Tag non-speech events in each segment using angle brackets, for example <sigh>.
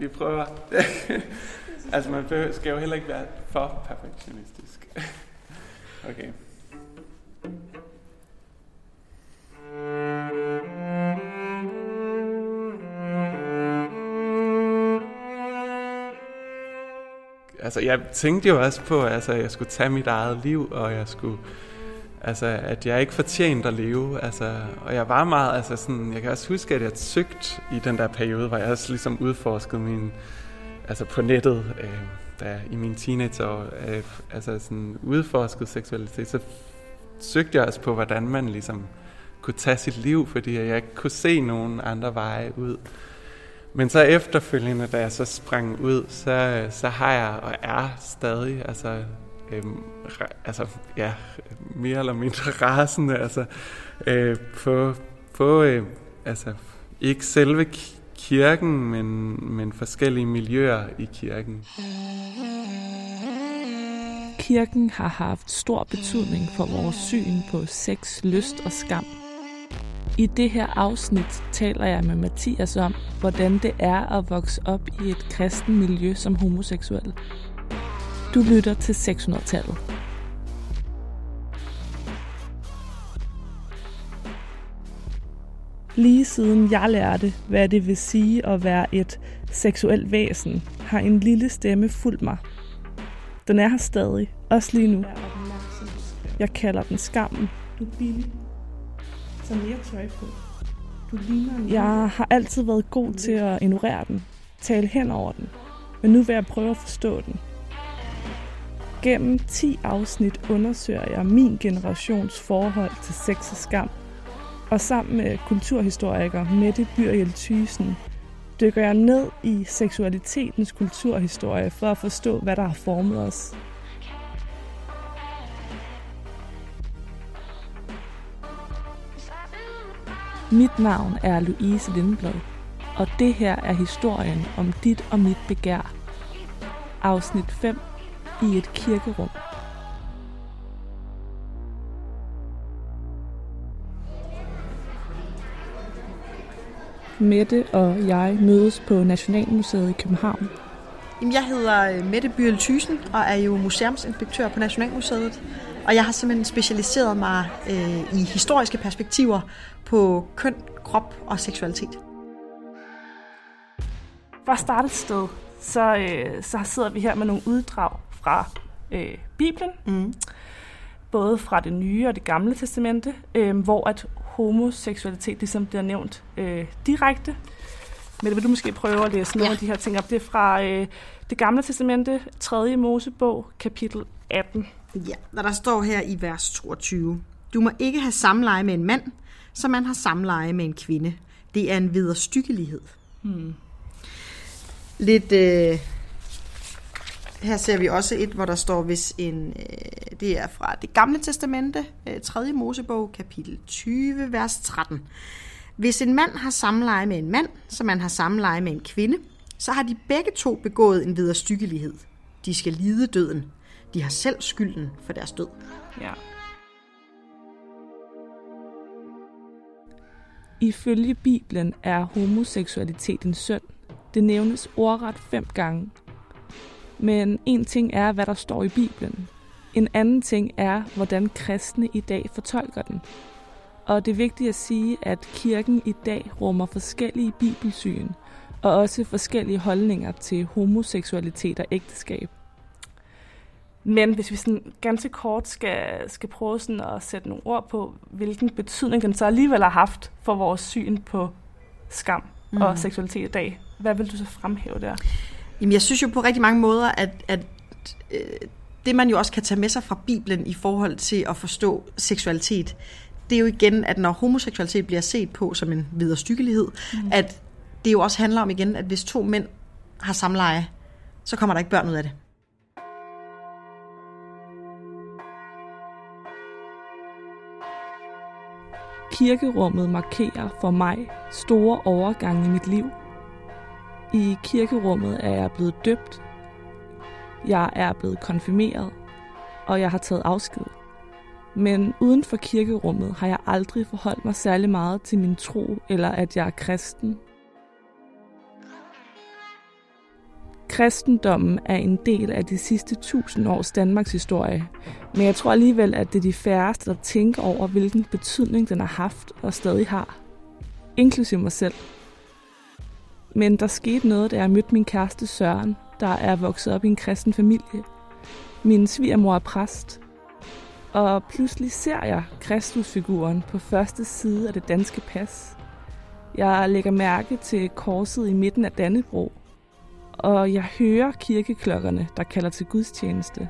vi prøver. <laughs> altså, man skal jo heller ikke være for perfektionistisk. <laughs> okay. Altså, jeg tænkte jo også på, altså, at jeg skulle tage mit eget liv, og jeg skulle, altså, at jeg ikke fortjente at leve. Altså, og jeg var meget, altså sådan, jeg kan også huske, at jeg søgt i den der periode, hvor jeg også ligesom udforskede min, altså på nettet, øh, da i mine teenageår, øh, altså sådan udforskede seksualitet, så søgte jeg også på, hvordan man ligesom kunne tage sit liv, fordi jeg ikke kunne se nogen andre veje ud. Men så efterfølgende, da jeg så sprang ud, så, så har jeg og er stadig, altså, øhm, altså ja, mere eller mindre <laughs> rasende, altså, øh, på, på øh, altså, ikke selve kirken, men, men forskellige miljøer i kirken. Kirken har haft stor betydning for vores syn på sex, lyst og skam. I det her afsnit taler jeg med Mathias om, hvordan det er at vokse op i et kristen miljø som homoseksuel. Du lytter til 600-tallet. Lige siden jeg lærte, hvad det vil sige at være et seksuelt væsen, har en lille stemme fulgt mig. Den er her stadig, også lige nu. Jeg kalder den skammen. Du er billig. Så mere tøj på. Du ligner en Jeg har altid været god til at ignorere den, tale hen over den, men nu vil jeg prøve at forstå den. Gennem 10 afsnit undersøger jeg min generations forhold til sex og skam, og sammen med kulturhistoriker Mette Byrjel Thysen dykker jeg ned i seksualitetens kulturhistorie for at forstå, hvad der har formet os. Mit navn er Louise Lindblad, og det her er historien om dit og mit begær. Afsnit 5 i et kirkerum. Mette og jeg mødes på Nationalmuseet i København. Jeg hedder øh, Mette Byrel Thysen og er jo museumsinspektør på Nationalmuseet. Og jeg har simpelthen specialiseret mig øh, i historiske perspektiver på køn, krop og seksualitet. For at starte et sted, så, øh, så sidder vi her med nogle uddrag fra øh, Bibelen. Mm. Både fra det nye og det gamle testamente, øh, hvor at homoseksualitet ligesom bliver nævnt øh, direkte. Men vil du måske prøve at læse nogle ja. af de her ting op? Det er fra øh, det gamle testamente, 3. Mosebog, kapitel 18. Ja, når der står her i vers 22. Du må ikke have samleje med en mand, som man har samleje med en kvinde. Det er en vederstykkelighed. Hmm. Lidt... Øh, her ser vi også et, hvor der står, hvis en, øh, det er fra det gamle testamente, øh, 3. Mosebog, kapitel 20, vers 13. Hvis en mand har samleje med en mand, som man har samleje med en kvinde, så har de begge to begået en vederstykkelighed. De skal lide døden. De har selv skylden for deres død. Ja. Ifølge Bibelen er homoseksualitet en synd. Det nævnes ordret fem gange. Men en ting er, hvad der står i Bibelen. En anden ting er, hvordan kristne i dag fortolker den. Og det er vigtigt at sige, at kirken i dag rummer forskellige bibelsyn og også forskellige holdninger til homoseksualitet og ægteskab. Men hvis vi sådan ganske kort skal, skal prøve sådan at sætte nogle ord på, hvilken betydning den så alligevel har haft for vores syn på skam mm. og seksualitet i dag, hvad vil du så fremhæve der? Jamen, jeg synes jo på rigtig mange måder, at, at øh, det man jo også kan tage med sig fra Bibelen i forhold til at forstå seksualitet, det er jo igen, at når homoseksualitet bliver set på som en viderestykkelighed, mm. at det jo også handler om igen, at hvis to mænd har samleje, så kommer der ikke børn ud af det. Kirkerummet markerer for mig store overgange i mit liv. I kirkerummet er jeg blevet døbt, jeg er blevet konfirmeret, og jeg har taget afsked. Men uden for kirkerummet har jeg aldrig forholdt mig særlig meget til min tro, eller at jeg er kristen. Kristendommen er en del af de sidste tusind års Danmarks historie, men jeg tror alligevel, at det er de færreste, der tænker over, hvilken betydning den har haft og stadig har. Inklusive mig selv. Men der skete noget, da jeg mødte min kæreste Søren, der er vokset op i en kristen familie. Min svigermor er præst, og pludselig ser jeg Kristusfiguren på første side af det danske pas. Jeg lægger mærke til korset i midten af Dannebro, og jeg hører kirkeklokkerne, der kalder til gudstjeneste.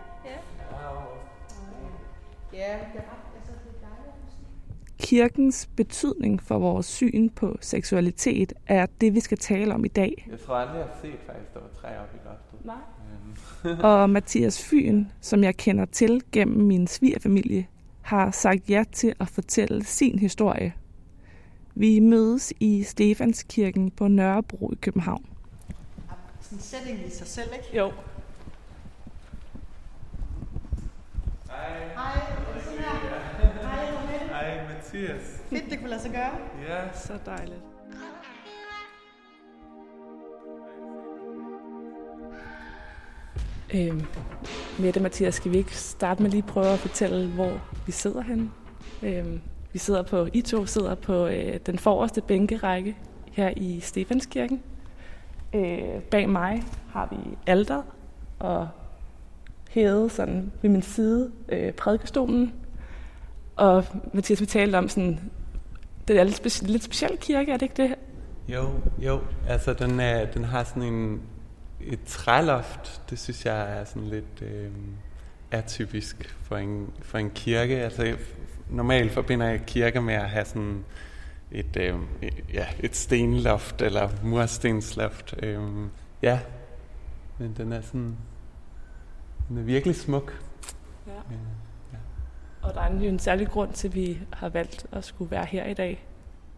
Kirkens betydning for vores syn på seksualitet er det, vi skal tale om i dag. Jeg tror aldrig, jeg har set faktisk, der var træer oppe i loftet. Nej. og Mathias Fyn, som jeg kender til gennem min svigerfamilie, har sagt ja til at fortælle sin historie. Vi mødes i Stefanskirken på Nørrebro i København. Sådan en setting i sig selv, ikke? Jo. Mathias. Fedt, det kunne lade sig gøre. Ja. Så dejligt. Øhm, Mette Mathias, skal vi ikke starte med lige prøve at fortælle, hvor vi sidder henne? Øhm, vi sidder på, I to sidder på øh, den forreste bænkerække her i Stefanskirken. Øh, bag mig har vi alter og hævet sådan ved min side øh, prædikestolen. Og Mathias, vi talte om sådan, det er lidt, speci- lidt speciel kirke, er det ikke det? Jo, jo. Altså, den, er, den har sådan en, et træloft. Det synes jeg er sådan lidt øh, atypisk for en, for en kirke. Altså, normalt forbinder jeg kirker med at have sådan et, øh, ja, et stenloft eller murstensloft. Øh, ja, men den er sådan, den er virkelig smuk. Ja. Øh, Og der er jo en særlig grund til, at vi har valgt at skulle være her i dag.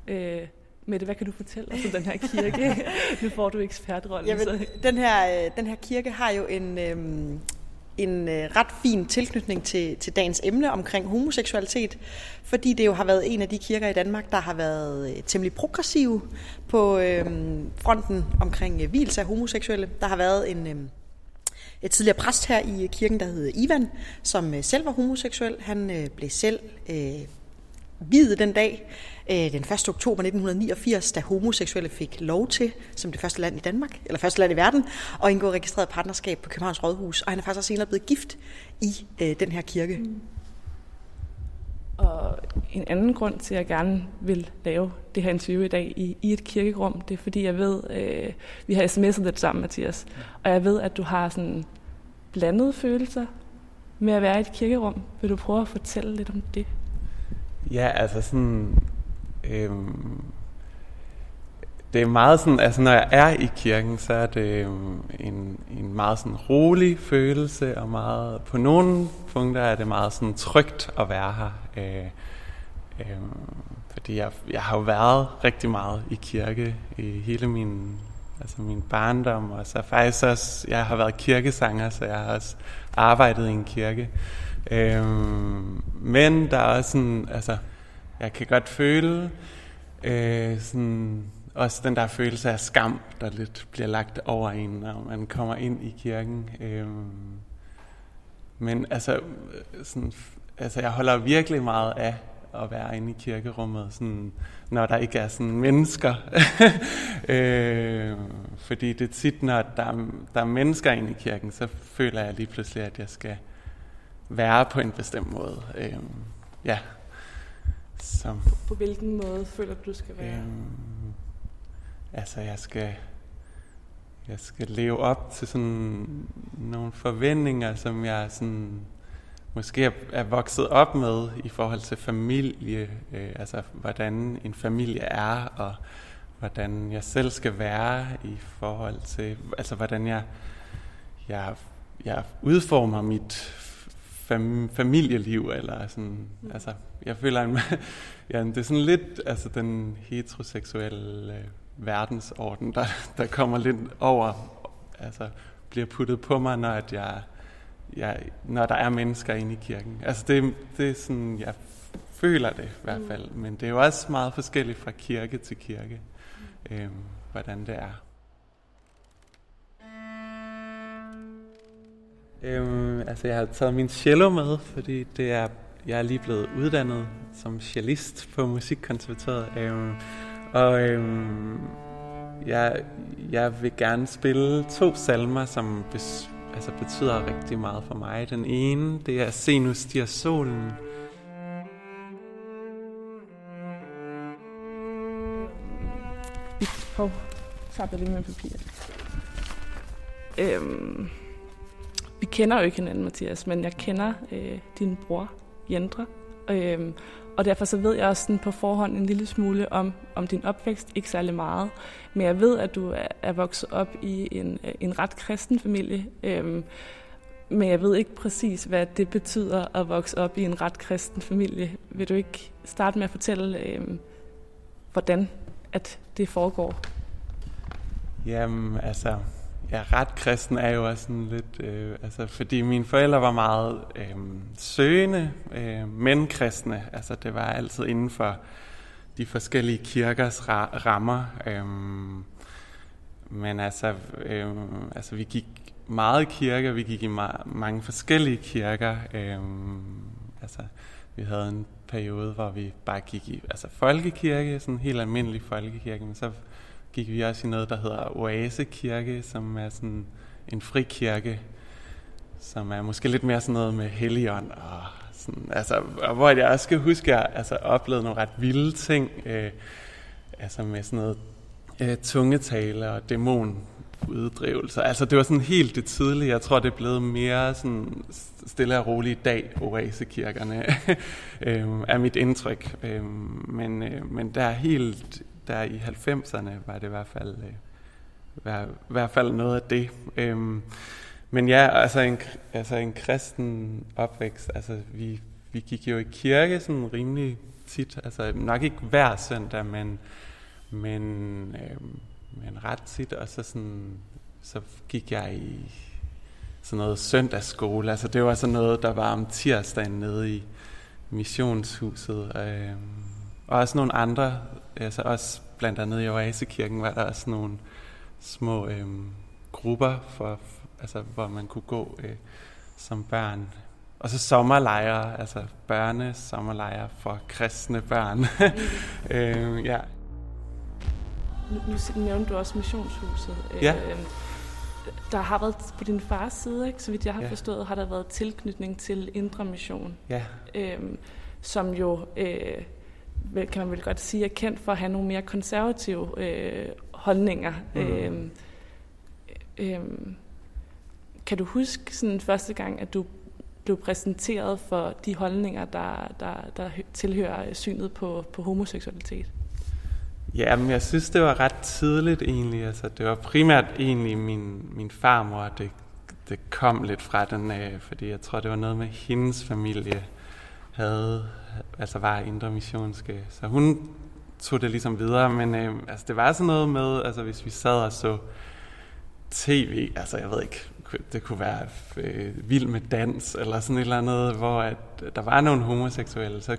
Øh, Mette, hvad kan du fortælle os om den her kirke? <laughs> nu får du ekspertrollen. Jamen, så- den, her, øh, den her kirke har jo en, øhm, en øh, ret fin tilknytning til, til dagens emne omkring homoseksualitet, fordi det jo har været en af de kirker i Danmark, der har været øh, temmelig progressive på øhm, fronten omkring øh, hvilelse af homoseksuelle. Der har været en... Øhm, et tidligere præst her i kirken, der hed Ivan, som øh, selv var homoseksuel. Han øh, blev selv øh, videt den dag, øh, den 1. oktober 1989, da homoseksuelle fik lov til, som det første land i Danmark, eller første land i verden, at indgå registreret partnerskab på Københavns Rådhus. Og han er faktisk også senere blevet gift i øh, den her kirke. Mm. Og en anden grund til, at jeg gerne vil lave det her interview i dag i, i et kirkerum, det er fordi, jeg ved, øh, vi har sms'et lidt sammen, Mathias, og jeg ved, at du har sådan blandede følelser med at være i et kirkerum. Vil du prøve at fortælle lidt om det? Ja, altså sådan... Øhm, det er meget sådan, altså når jeg er i kirken, så er det øhm, en, en meget sådan rolig følelse, og meget, på nogle punkter er det meget sådan trygt at være her. Øh, øh, fordi jeg, jeg har jo været rigtig meget i kirke i hele min, altså min barndom, og så faktisk også, jeg har været kirkesanger, så jeg har også arbejdet i en kirke. Øh, men der er også sådan, altså, jeg kan godt føle øh, sådan, også den der følelse af skam, der lidt bliver lagt over en, når man kommer ind i kirken. Øh, men altså, øh, sådan, altså, jeg holder virkelig meget af at være inde i kirkerummet, sådan, når der ikke er sådan mennesker. <laughs> øh, fordi det er tit, når der, er- der er mennesker inde i kirken, så føler jeg lige pludselig, at jeg skal være på en bestemt måde. Øh, ja. Som, På hvilken måde føler du, du skal være? Øhm, altså, jeg skal, jeg skal leve op til sådan nogle forventninger, som jeg sådan, måske er, vokset op med i forhold til familie, øh, altså hvordan en familie er, og hvordan jeg selv skal være i forhold til, altså hvordan jeg, jeg, jeg udformer mit fam, familieliv, eller sådan, mm. altså, jeg føler, en, <laughs> ja, det er sådan lidt, altså den heteroseksuelle øh, verdensorden, der, der kommer lidt over, altså bliver puttet på mig, når, at jeg, jeg, når der er mennesker inde i kirken. Altså det, det er sådan, jeg føler det i hvert fald, mm. men det er jo også meget forskelligt fra kirke til kirke, mm. øhm, hvordan det er. Øhm, altså, jeg har taget min cello med, fordi det er, jeg er lige blevet uddannet som cellist på Musikkonservatoriet. Øhm, og øhm, jeg, jeg vil gerne spille to salmer, som bes, altså betyder rigtig meget for mig. Den ene, det er Se nu stiger solen. Hov, så jeg lige med papir. Øhm, vi kender jo ikke hinanden, Mathias, men jeg kender øh, din bror, Jendre. Øhm, og derfor så ved jeg også sådan på forhånd en lille smule om, om din opvækst, ikke særlig meget. Men jeg ved, at du er, er vokset op i en, øh, en ret kristen familie. Øhm, men jeg ved ikke præcis, hvad det betyder at vokse op i en ret kristen familie. Vil du ikke starte med at fortælle, øhm, hvordan at det foregår? Jamen, altså, ja, ret kristen er jo også sådan lidt, øh, altså, fordi mine forældre var meget øh, søgende, øh, men kristne. Altså, det var altid inden for de forskellige kirkers ra- rammer. Øh, men altså, øh, altså, vi gik meget i kirker, vi gik i ma- mange forskellige kirker. Øh, altså, vi havde en periode, hvor vi bare gik i altså folkekirke, sådan en helt almindelig folkekirke, men så gik vi også i noget, der hedder Oase Kirke, som er sådan en frikirke, som er måske lidt mere sådan noget med helion og sådan, altså, og hvor jeg også skal huske, at jeg altså, oplevede nogle ret vilde ting, øh, altså med sådan noget øh, tungetale og dæmon uddrivelse. Altså det var sådan helt det tidlige. Jeg tror, det er blevet mere sådan stille og roligt i dag, oasekirkerne, <laughs> øh, er mit indtryk. Øh, men, øh, men der er helt der i 90'erne var det i hvert fald, øh, var, i hvert fald noget af det. Øhm, men ja, altså en, altså en kristen opvækst, altså vi, vi gik jo i kirke sådan rimelig tit, altså nok ikke hver søndag, men, men, øhm, men ret tit, og så, sådan, så gik jeg i sådan noget søndagsskole, altså det var sådan noget, der var om tirsdagen nede i missionshuset, øhm, og også nogle andre altså også blandt andet i Oasekirken var der også nogle små øh, grupper, for, altså, hvor man kunne gå øh, som børn. Og så sommerlejre, altså børne sommerlejre for kristne børn. <laughs> Øh, ja. Nu, nu nævnte du også missionshuset. Ja. Øh, der har været på din fars side, ikke? så vidt jeg har ja. forstået, har der været tilknytning til Indre Mission. Ja. Øh, som jo øh, kan man vel godt sige, er kendt for at have nogle mere konservative øh, holdninger. Mm. Øh, øh, kan du huske sådan første gang, at du blev præsenteret for de holdninger, der, der, der tilhører synet på, på homoseksualitet? Ja, men jeg synes, det var ret tidligt egentlig. Altså, det var primært egentlig min, min farmor, det, det kom lidt fra den af, fordi jeg tror, det var noget med hendes familie havde, altså var indre missionske. Så hun tog det ligesom videre, men øh, altså, det var sådan noget med, altså hvis vi sad og så tv, altså jeg ved ikke, det kunne være øh, vild med dans, eller sådan et eller andet, hvor at, der var nogle homoseksuelle, så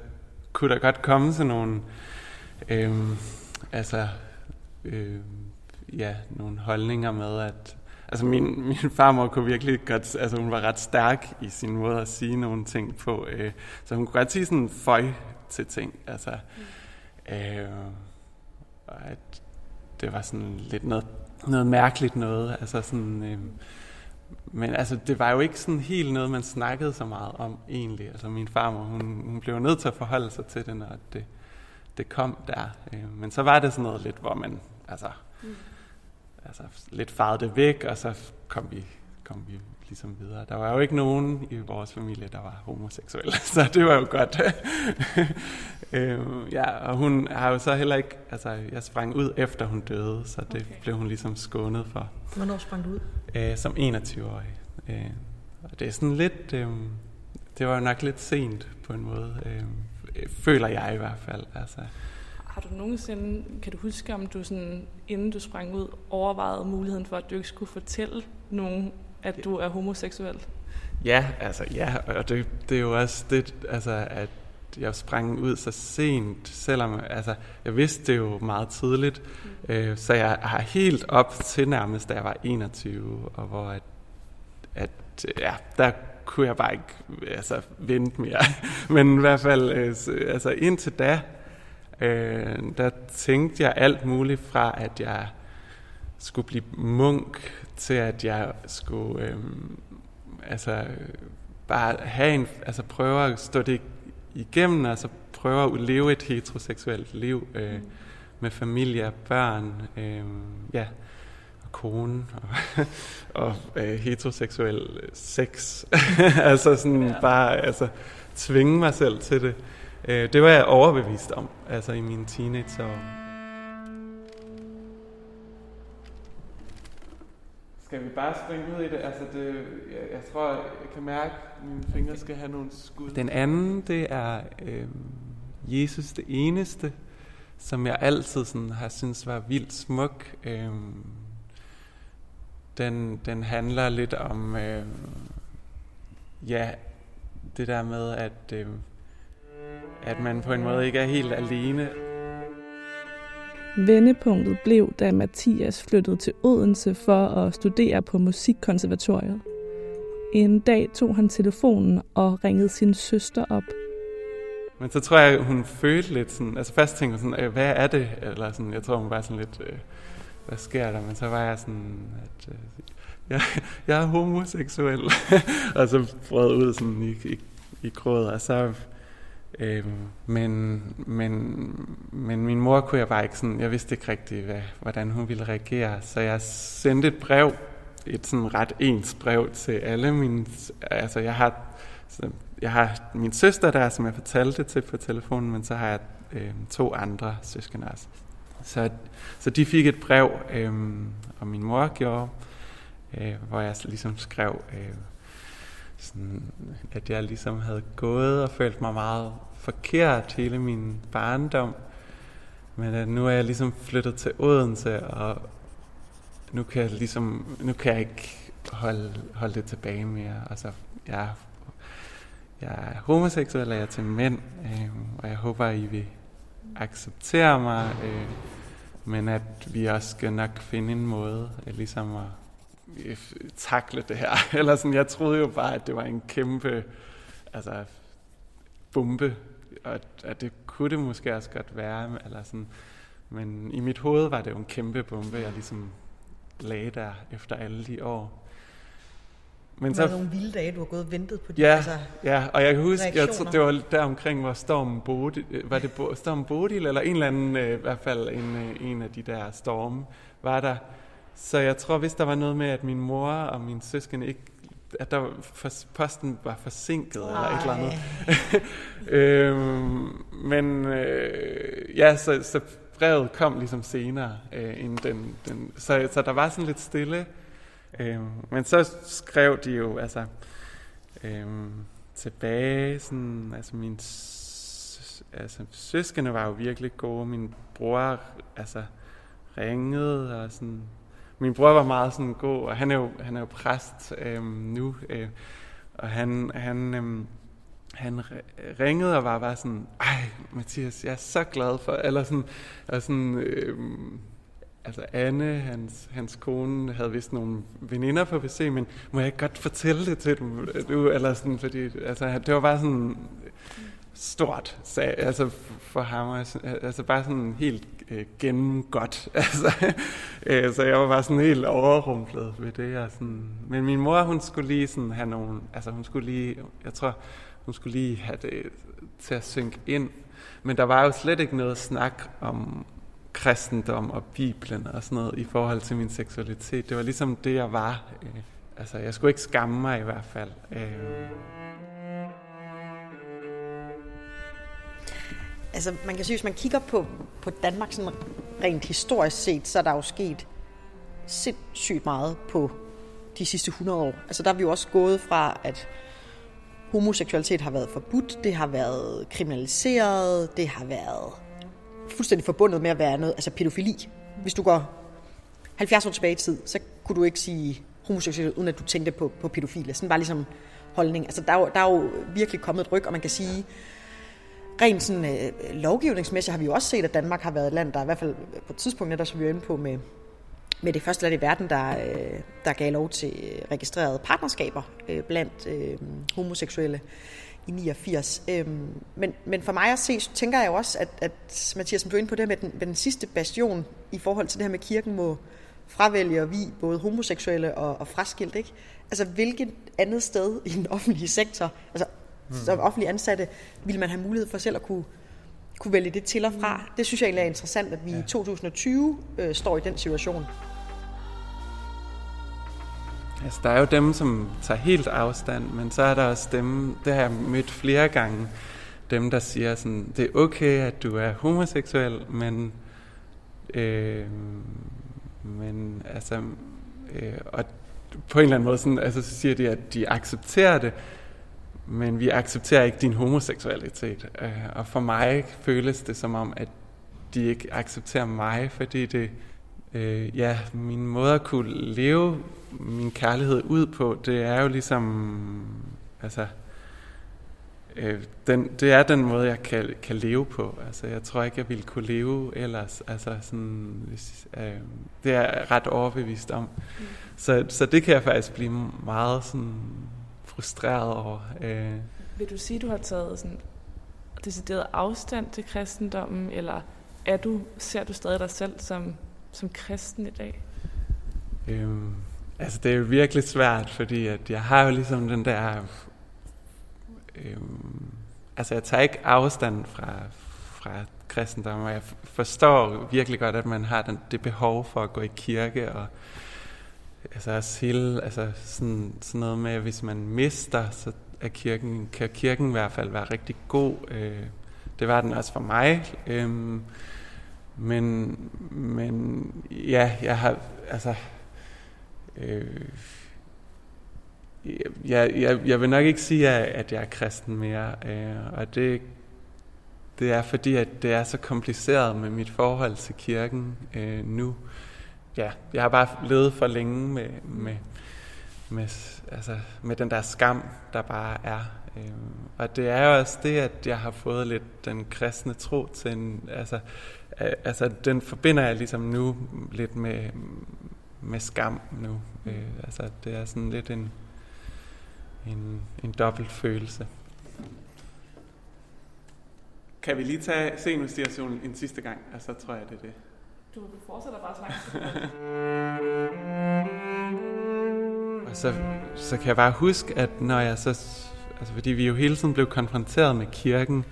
kunne der godt komme sådan nogle, øh, altså, øh, ja, nogle holdninger med, at Altså min, min farmor kunne virkelig godt, altså hun var ret stærk i sin måde at sige nogle ting på, øh, så hun kunne godt sige sådan føj til ting, altså, mm. øh, og at det var sådan lidt noget, noget mærkeligt noget, altså sådan, øh, men altså det var jo ikke sådan helt noget, man snakkede så meget om egentlig, altså min farmor, hun, hun blev nødt til at forholde sig til det, når det, det kom der, øh, men så var det sådan noget lidt, hvor man, altså, mm altså, lidt farvede det væk, og så kom vi, kom vi ligesom videre. Der var jo ikke nogen i vores familie, der var homoseksuelle, <laughs> så det var jo godt. <laughs> øhm, ja, og hun har jo så heller ikke, altså jeg sprang ud efter hun døde, så det okay. blev hun ligesom skånet for. Hvornår sprang du ud? Øh, som 21-årig. Øh, og det er sådan lidt, øh, det var jo nok lidt sent på en måde, øh, føler jeg i hvert fald. Altså, har du nogensinde, kan du huske, om du sådan, inden du sprang ud, overvejede muligheden for, at du ikke skulle fortælle nogen, at du er homoseksuel? Ja, altså ja, og det, det er jo også det, altså at jeg sprang ud så sent, selvom altså, jeg vidste det jo meget tidligt, mm. øh, så jeg har helt op til nærmest, da jeg var 21, og hvor at, at ja, der kunne jeg bare ikke altså, vente mere. <laughs> Men i hvert fald, øh, altså indtil da, øh, der tænkte jeg alt muligt fra, at jeg skulle blive munk, til at jeg skulle øh, altså, bare have en, altså prøve at stå det igennem, altså prøve at leve et heteroseksuelt liv øh, med familie og børn, øh, ja, og kone og, <laughs> og øh, heteroseksuel sex. <laughs> altså sådan ja. bare altså, tvinge mig selv til det. Øh, det var jeg overbevist om, altså i mine teenageår. Skal vi bare springe ud i det? Altså det, jeg, jeg tror, jeg kan mærke, at mine fingre skal have nogle skud. Den anden, det er øh, Jesus det eneste, som jeg altid sådan har syntes var vildt smuk. Øh, den, den handler lidt om, øh, ja, det der med, at, øh, at man på en måde ikke er helt alene. Vendepunktet blev, da Mathias flyttede til Odense for at studere på Musikkonservatoriet. En dag tog han telefonen og ringede sin søster op. Men så tror jeg, hun følte lidt sådan, altså først tænkte hun sådan, øh, hvad er det? Eller sådan, jeg tror hun var sådan lidt, øh, hvad sker der? Men så var jeg sådan, at øh, jeg, jeg er homoseksuel. <laughs> og så brød ud sådan i, i, i gråd, og så Øh, men, men, men min mor kunne jeg bare ikke sådan, jeg vidste ikke rigtigt, hvad, hvordan hun ville reagere, så jeg sendte et brev, et sådan ret ens brev til alle mine, altså jeg har, jeg har min søster der, som jeg fortalte til på telefonen, men så har jeg øh, to andre søskende også. Så, så de fik et brev, øh, og min mor gjorde, øh, hvor jeg ligesom skrev, øh, sådan, at jeg ligesom havde gået og følt mig meget forkert hele min barndom. Men at nu er jeg ligesom flyttet til Odense, og nu kan jeg ligesom, nu kan jeg ikke holde, holde det tilbage mere. Altså, jeg, jeg er homoseksuel, og jeg er til mænd, øh, og jeg håber, at I vil acceptere mig, øh, men at vi også skal nok finde en måde, øh, ligesom at takle det her. <laughs> Eller sådan, jeg troede jo bare, at det var en kæmpe altså, bombe, og at det kunne det måske også godt være. Eller sådan. Men i mit hoved var det jo en kæmpe bombe, jeg ligesom lagde der efter alle de år. Men så, nogle vilde dage, du har gået og ventet på de ja, altså, ja, og jeg kan huske, jeg, det var der omkring, hvor Storm Bodil, var det Storm Bodil, eller en eller anden, øh, i hvert fald en, øh, en af de der storme, var der, så jeg tror, hvis der var noget med, at min mor og min søskende ikke at der for, posten var forsinket Ej. eller et eller andet. <laughs> øhm, men øh, ja, så, så brevet kom ligesom senere øh, end den, den så, så der var sådan lidt stille. Øhm, men så skrev de jo altså øhm, tilbage sådan altså min altså søskende var jo virkelig gode. Min bror altså ringede og sådan min bror var meget sådan god, og han er jo, han er jo præst øh, nu, øh, og han, han, øh, han ringede og var bare sådan, ej Mathias, jeg er så glad for, eller sådan, og sådan øh, altså Anne, hans, hans kone, havde vist nogle veninder på PC, men må jeg godt fortælle det til dem? Du, eller sådan, fordi, altså, det var bare sådan stort, sag, altså for ham, altså bare sådan helt øh, gennemgodt. <laughs> Altså, øh, så jeg var bare sådan helt overrumplet ved det. Og sådan. Men min mor, hun skulle lige sådan have nogle, altså hun skulle lige, jeg tror, hun skulle lige have det til at synke ind. Men der var jo slet ikke noget snak om kristendom og Bibelen og sådan noget i forhold til min seksualitet. Det var ligesom det, jeg var. Øh, altså, jeg skulle ikke skamme mig i hvert fald. Øh. Altså man kan sige, hvis man kigger på, på Danmark sådan rent historisk set, så er der jo sket sindssygt meget på de sidste 100 år. Altså der er vi jo også gået fra, at homoseksualitet har været forbudt, det har været kriminaliseret, det har været fuldstændig forbundet med at være noget, altså pædofili. Hvis du går 70 år tilbage i tid, så kunne du ikke sige homoseksualitet, uden at du tænkte på, på pædofile. Sådan bare ligesom holdning. Altså der er, jo, der er jo virkelig kommet et ryg, og man kan sige, rent sådan, øh, lovgivningsmæssigt har vi jo også set, at Danmark har været et land, der i hvert fald øh, på et tidspunkt, der som vi er inde på med, med det første land i verden, der, øh, der gav lov til øh, registrerede partnerskaber øh, blandt øh, homoseksuelle i 89. Øhm, men, men for mig at se, tænker jeg jo også, at, at Mathias, som du er inde på det med den, med den sidste bastion i forhold til det her med, kirken må fravælge og vi både homoseksuelle og, og fraskilt, ikke? Altså, hvilket andet sted i den offentlige sektor, altså mm. som offentlig ansatte, vil man have mulighed for selv at kunne, kunne vælge det til og fra? Mm. Det synes jeg egentlig er interessant, at vi ja. i 2020 øh, står i den situation. Altså, der er jo dem, som tager helt afstand, men så er der også dem, det har jeg mødt flere gange, dem, der siger sådan, det er okay, at du er homoseksuel, men, øh, men altså, øh, og på en eller anden måde, sådan, altså, så siger de, at de accepterer det, men vi accepterer ikke din homoseksualitet. Øh, og for mig føles det som om, at de ikke accepterer mig, fordi det, øh, ja, min måde at kunne leve min kærlighed ud på, det er jo ligesom, altså, øh, den, det er den måde, jeg kan, kan leve på. Altså, jeg tror ikke, jeg ville kunne leve ellers. Altså, sådan, hvis, øh, det er jeg ret overbevist om. Mm. Så, så det kan jeg faktisk blive meget sådan, frustreret over. Øh. Vil du sige, at du har taget sådan decideret afstand til kristendommen, eller er du, ser du stadig dig selv som, som kristen i dag? Øhm, altså det er jo virkelig svært, fordi at jeg har jo ligesom den der... Øhm, altså jeg tager ikke afstand fra, fra kristendom, og jeg forstår virkelig godt, at man har den, det behov for at gå i kirke, og altså også hele, altså sådan, sådan noget med, at hvis man mister, så er kirken, kan kirken i hvert fald være rigtig god. Øh, det var den også for mig. Øh, men, men ja, jeg har, altså, øh, jeg, jeg, jeg vil nok ikke sige, at jeg er kristen mere, øh, og det, det er fordi, at det er så kompliceret med mit forhold til kirken øh, nu ja, jeg har bare levet for længe med, med, med, altså, med den der skam, der bare er. Øhm, og det er jo også det, at jeg har fået lidt den kristne tro til en, altså, altså den forbinder jeg ligesom nu lidt med, med skam nu. Øh, altså det er sådan lidt en, en, en dobbelt følelse. Kan vi lige tage senestationen en sidste gang? Altså, så tror jeg, det er det. Du, fortsætter bare snakke. <laughs> og så, så kan jeg bare huske, at når jeg så... Altså, fordi vi jo hele tiden blev konfronteret med kirken,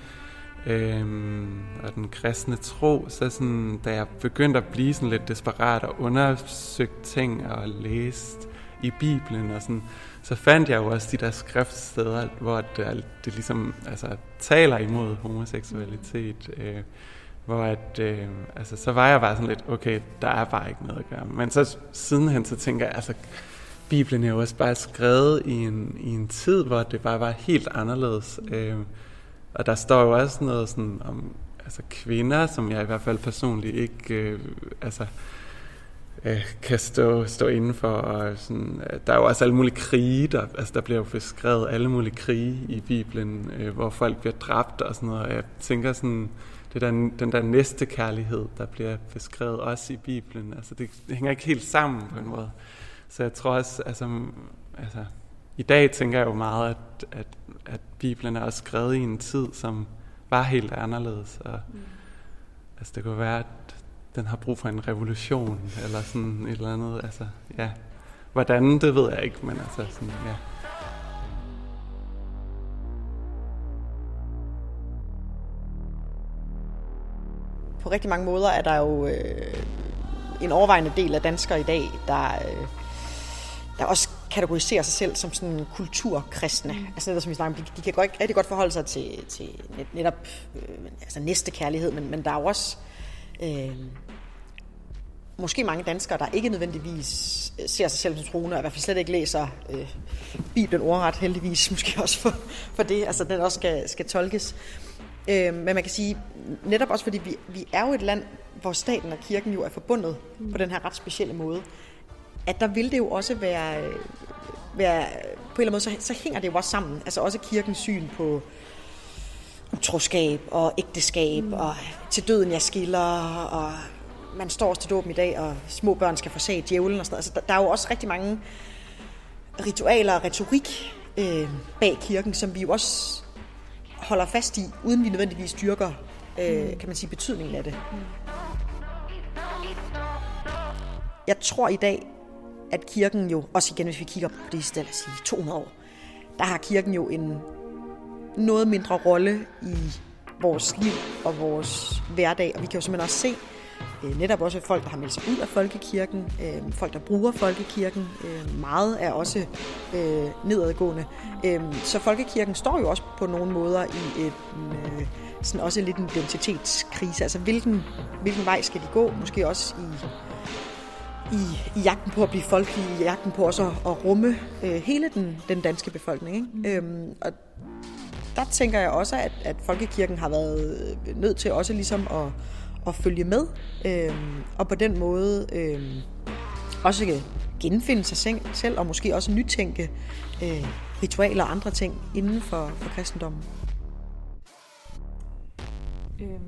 øhm, og den kristne tro, så sådan, da jeg begyndte at blive sådan lidt desperat og undersøgt ting og læst i Bibelen og sådan, så fandt jeg jo også de der skriftsteder, hvor det, det ligesom altså, taler imod homoseksualitet. Øh, hvor at, øh, altså, så var jeg bare sådan lidt, okay, der er bare ikke noget at gøre. Men så sidenhen, så tænker jeg, altså, Bibelen er jo også bare skrevet i en, i en tid, hvor det bare var helt anderledes. Øh, og der står jo også noget sådan om altså kvinder, som jeg i hvert fald personligt ikke øh, altså, øh, kan stå, stå inden for. Og sådan, øh, der er jo også alle mulige krige, der, altså der bliver jo beskrevet alle mulige krige i Bibelen, øh, hvor folk bliver dræbt og sådan noget. Og jeg tænker sådan, det der, den der næste kærlighed, der bliver beskrevet også i Bibelen. Altså det, hænger ikke helt sammen på en måde. Så jeg tror også, altså, altså i dag tænker jeg jo meget, at, at, at Bibelen er også skrevet i en tid, som var helt anderledes. Og, mm. Altså det kunne være, at den har brug for en revolution, eller sådan et eller andet. Altså, ja. Hvordan, det ved jeg ikke, men altså sådan, ja. På rigtig mange måder er der jo øh, en overvejende del af danskere i dag, der, øh, der også kategoriserer sig selv som sådan kulturkristne. Mm. Altså netop som vi snakker om, de, de kan godt, rigtig godt forholde sig til, til net, netop øh, altså næste kærlighed, men, men der er jo også øh, måske mange danskere, der ikke nødvendigvis ser sig selv som troende, og i hvert fald slet ikke læser øh, Bibelen ordret, heldigvis <laughs> måske også for, for det, altså den også skal, skal tolkes. Øh, men man kan sige, netop også fordi vi, vi er jo et land, hvor staten og kirken jo er forbundet mm. på den her ret specielle måde, at der vil det jo også være, være på en eller anden måde, så, så hænger det jo også sammen. Altså også kirkens syn på utroskab og ægteskab mm. og til døden jeg skiller og man står også til dåben i dag, og små børn skal forsage djævlen og sådan noget. Altså, der, der er jo også rigtig mange ritualer og retorik øh, bag kirken, som vi jo også holder fast i, uden vi nødvendigvis dyrker, øh, kan man sige, betydningen af det. Jeg tror i dag, at kirken jo, også igen hvis vi kigger på det, lad os sige 200 år, der har kirken jo en noget mindre rolle i vores liv og vores hverdag, og vi kan jo simpelthen også se, netop også folk, der har meldt sig ud af folkekirken, øh, folk, der bruger folkekirken, øh, meget er også øh, nedadgående. Øh, så folkekirken står jo også på nogle måder i et, øh, sådan også lidt en identitetskrise. Altså hvilken, hvilken vej skal de gå? Måske også i i, i jagten på at blive folkelig, i jagten på også at, at rumme øh, hele den, den danske befolkning. Ikke? Mm. Øhm, og der tænker jeg også, at, at folkekirken har været nødt til også ligesom at, at følge med, øhm, og på den måde øhm, også genfinde sig selv, og måske også nytænke øh, ritualer og andre ting inden for, for kristendommen. Øhm,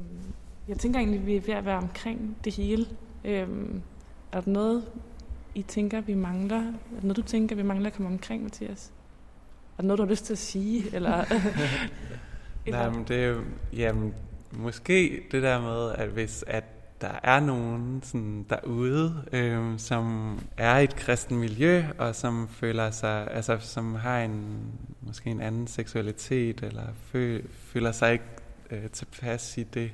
jeg tænker egentlig, at vi er ved at være omkring det hele. Øhm, er der noget, I tænker, vi mangler? Er der noget, du tænker, vi mangler at komme omkring, Mathias? Er der noget, du har lyst til at sige? Eller, <laughs> Nej, men det er jo, jamen, måske det der med, at hvis at der er nogen sådan derude, øh, som er i et kristen miljø, og som føler sig, altså som har en måske en anden seksualitet, eller føler sig ikke øh, tilpas i det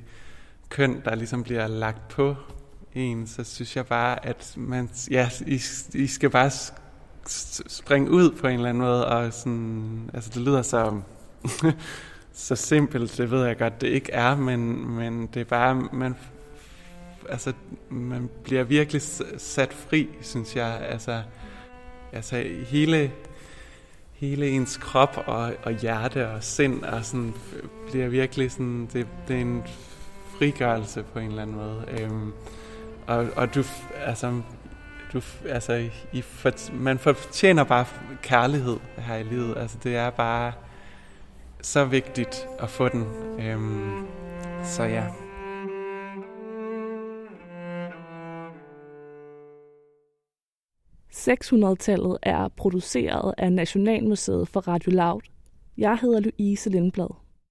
køn, der ligesom bliver lagt på en, så synes jeg bare, at man, ja, I, I skal bare springe ud på en eller anden måde, og sådan, altså det lyder så, <laughs> så simpelt, det ved jeg godt, det ikke er, men, men det er bare, man, altså, man bliver virkelig sat fri, synes jeg, altså, altså hele, hele ens krop og, og hjerte og sind og sådan, bliver virkelig sådan, det, det er en frigørelse på en eller anden måde. Øhm, og, og du, altså, du, altså, I for, man fortjener bare kærlighed her i livet. Altså, det er bare så vigtigt at få den. Øhm, så ja. tallet er produceret af Nationalmuseet for Radio Loud. Jeg hedder Louise Lindblad.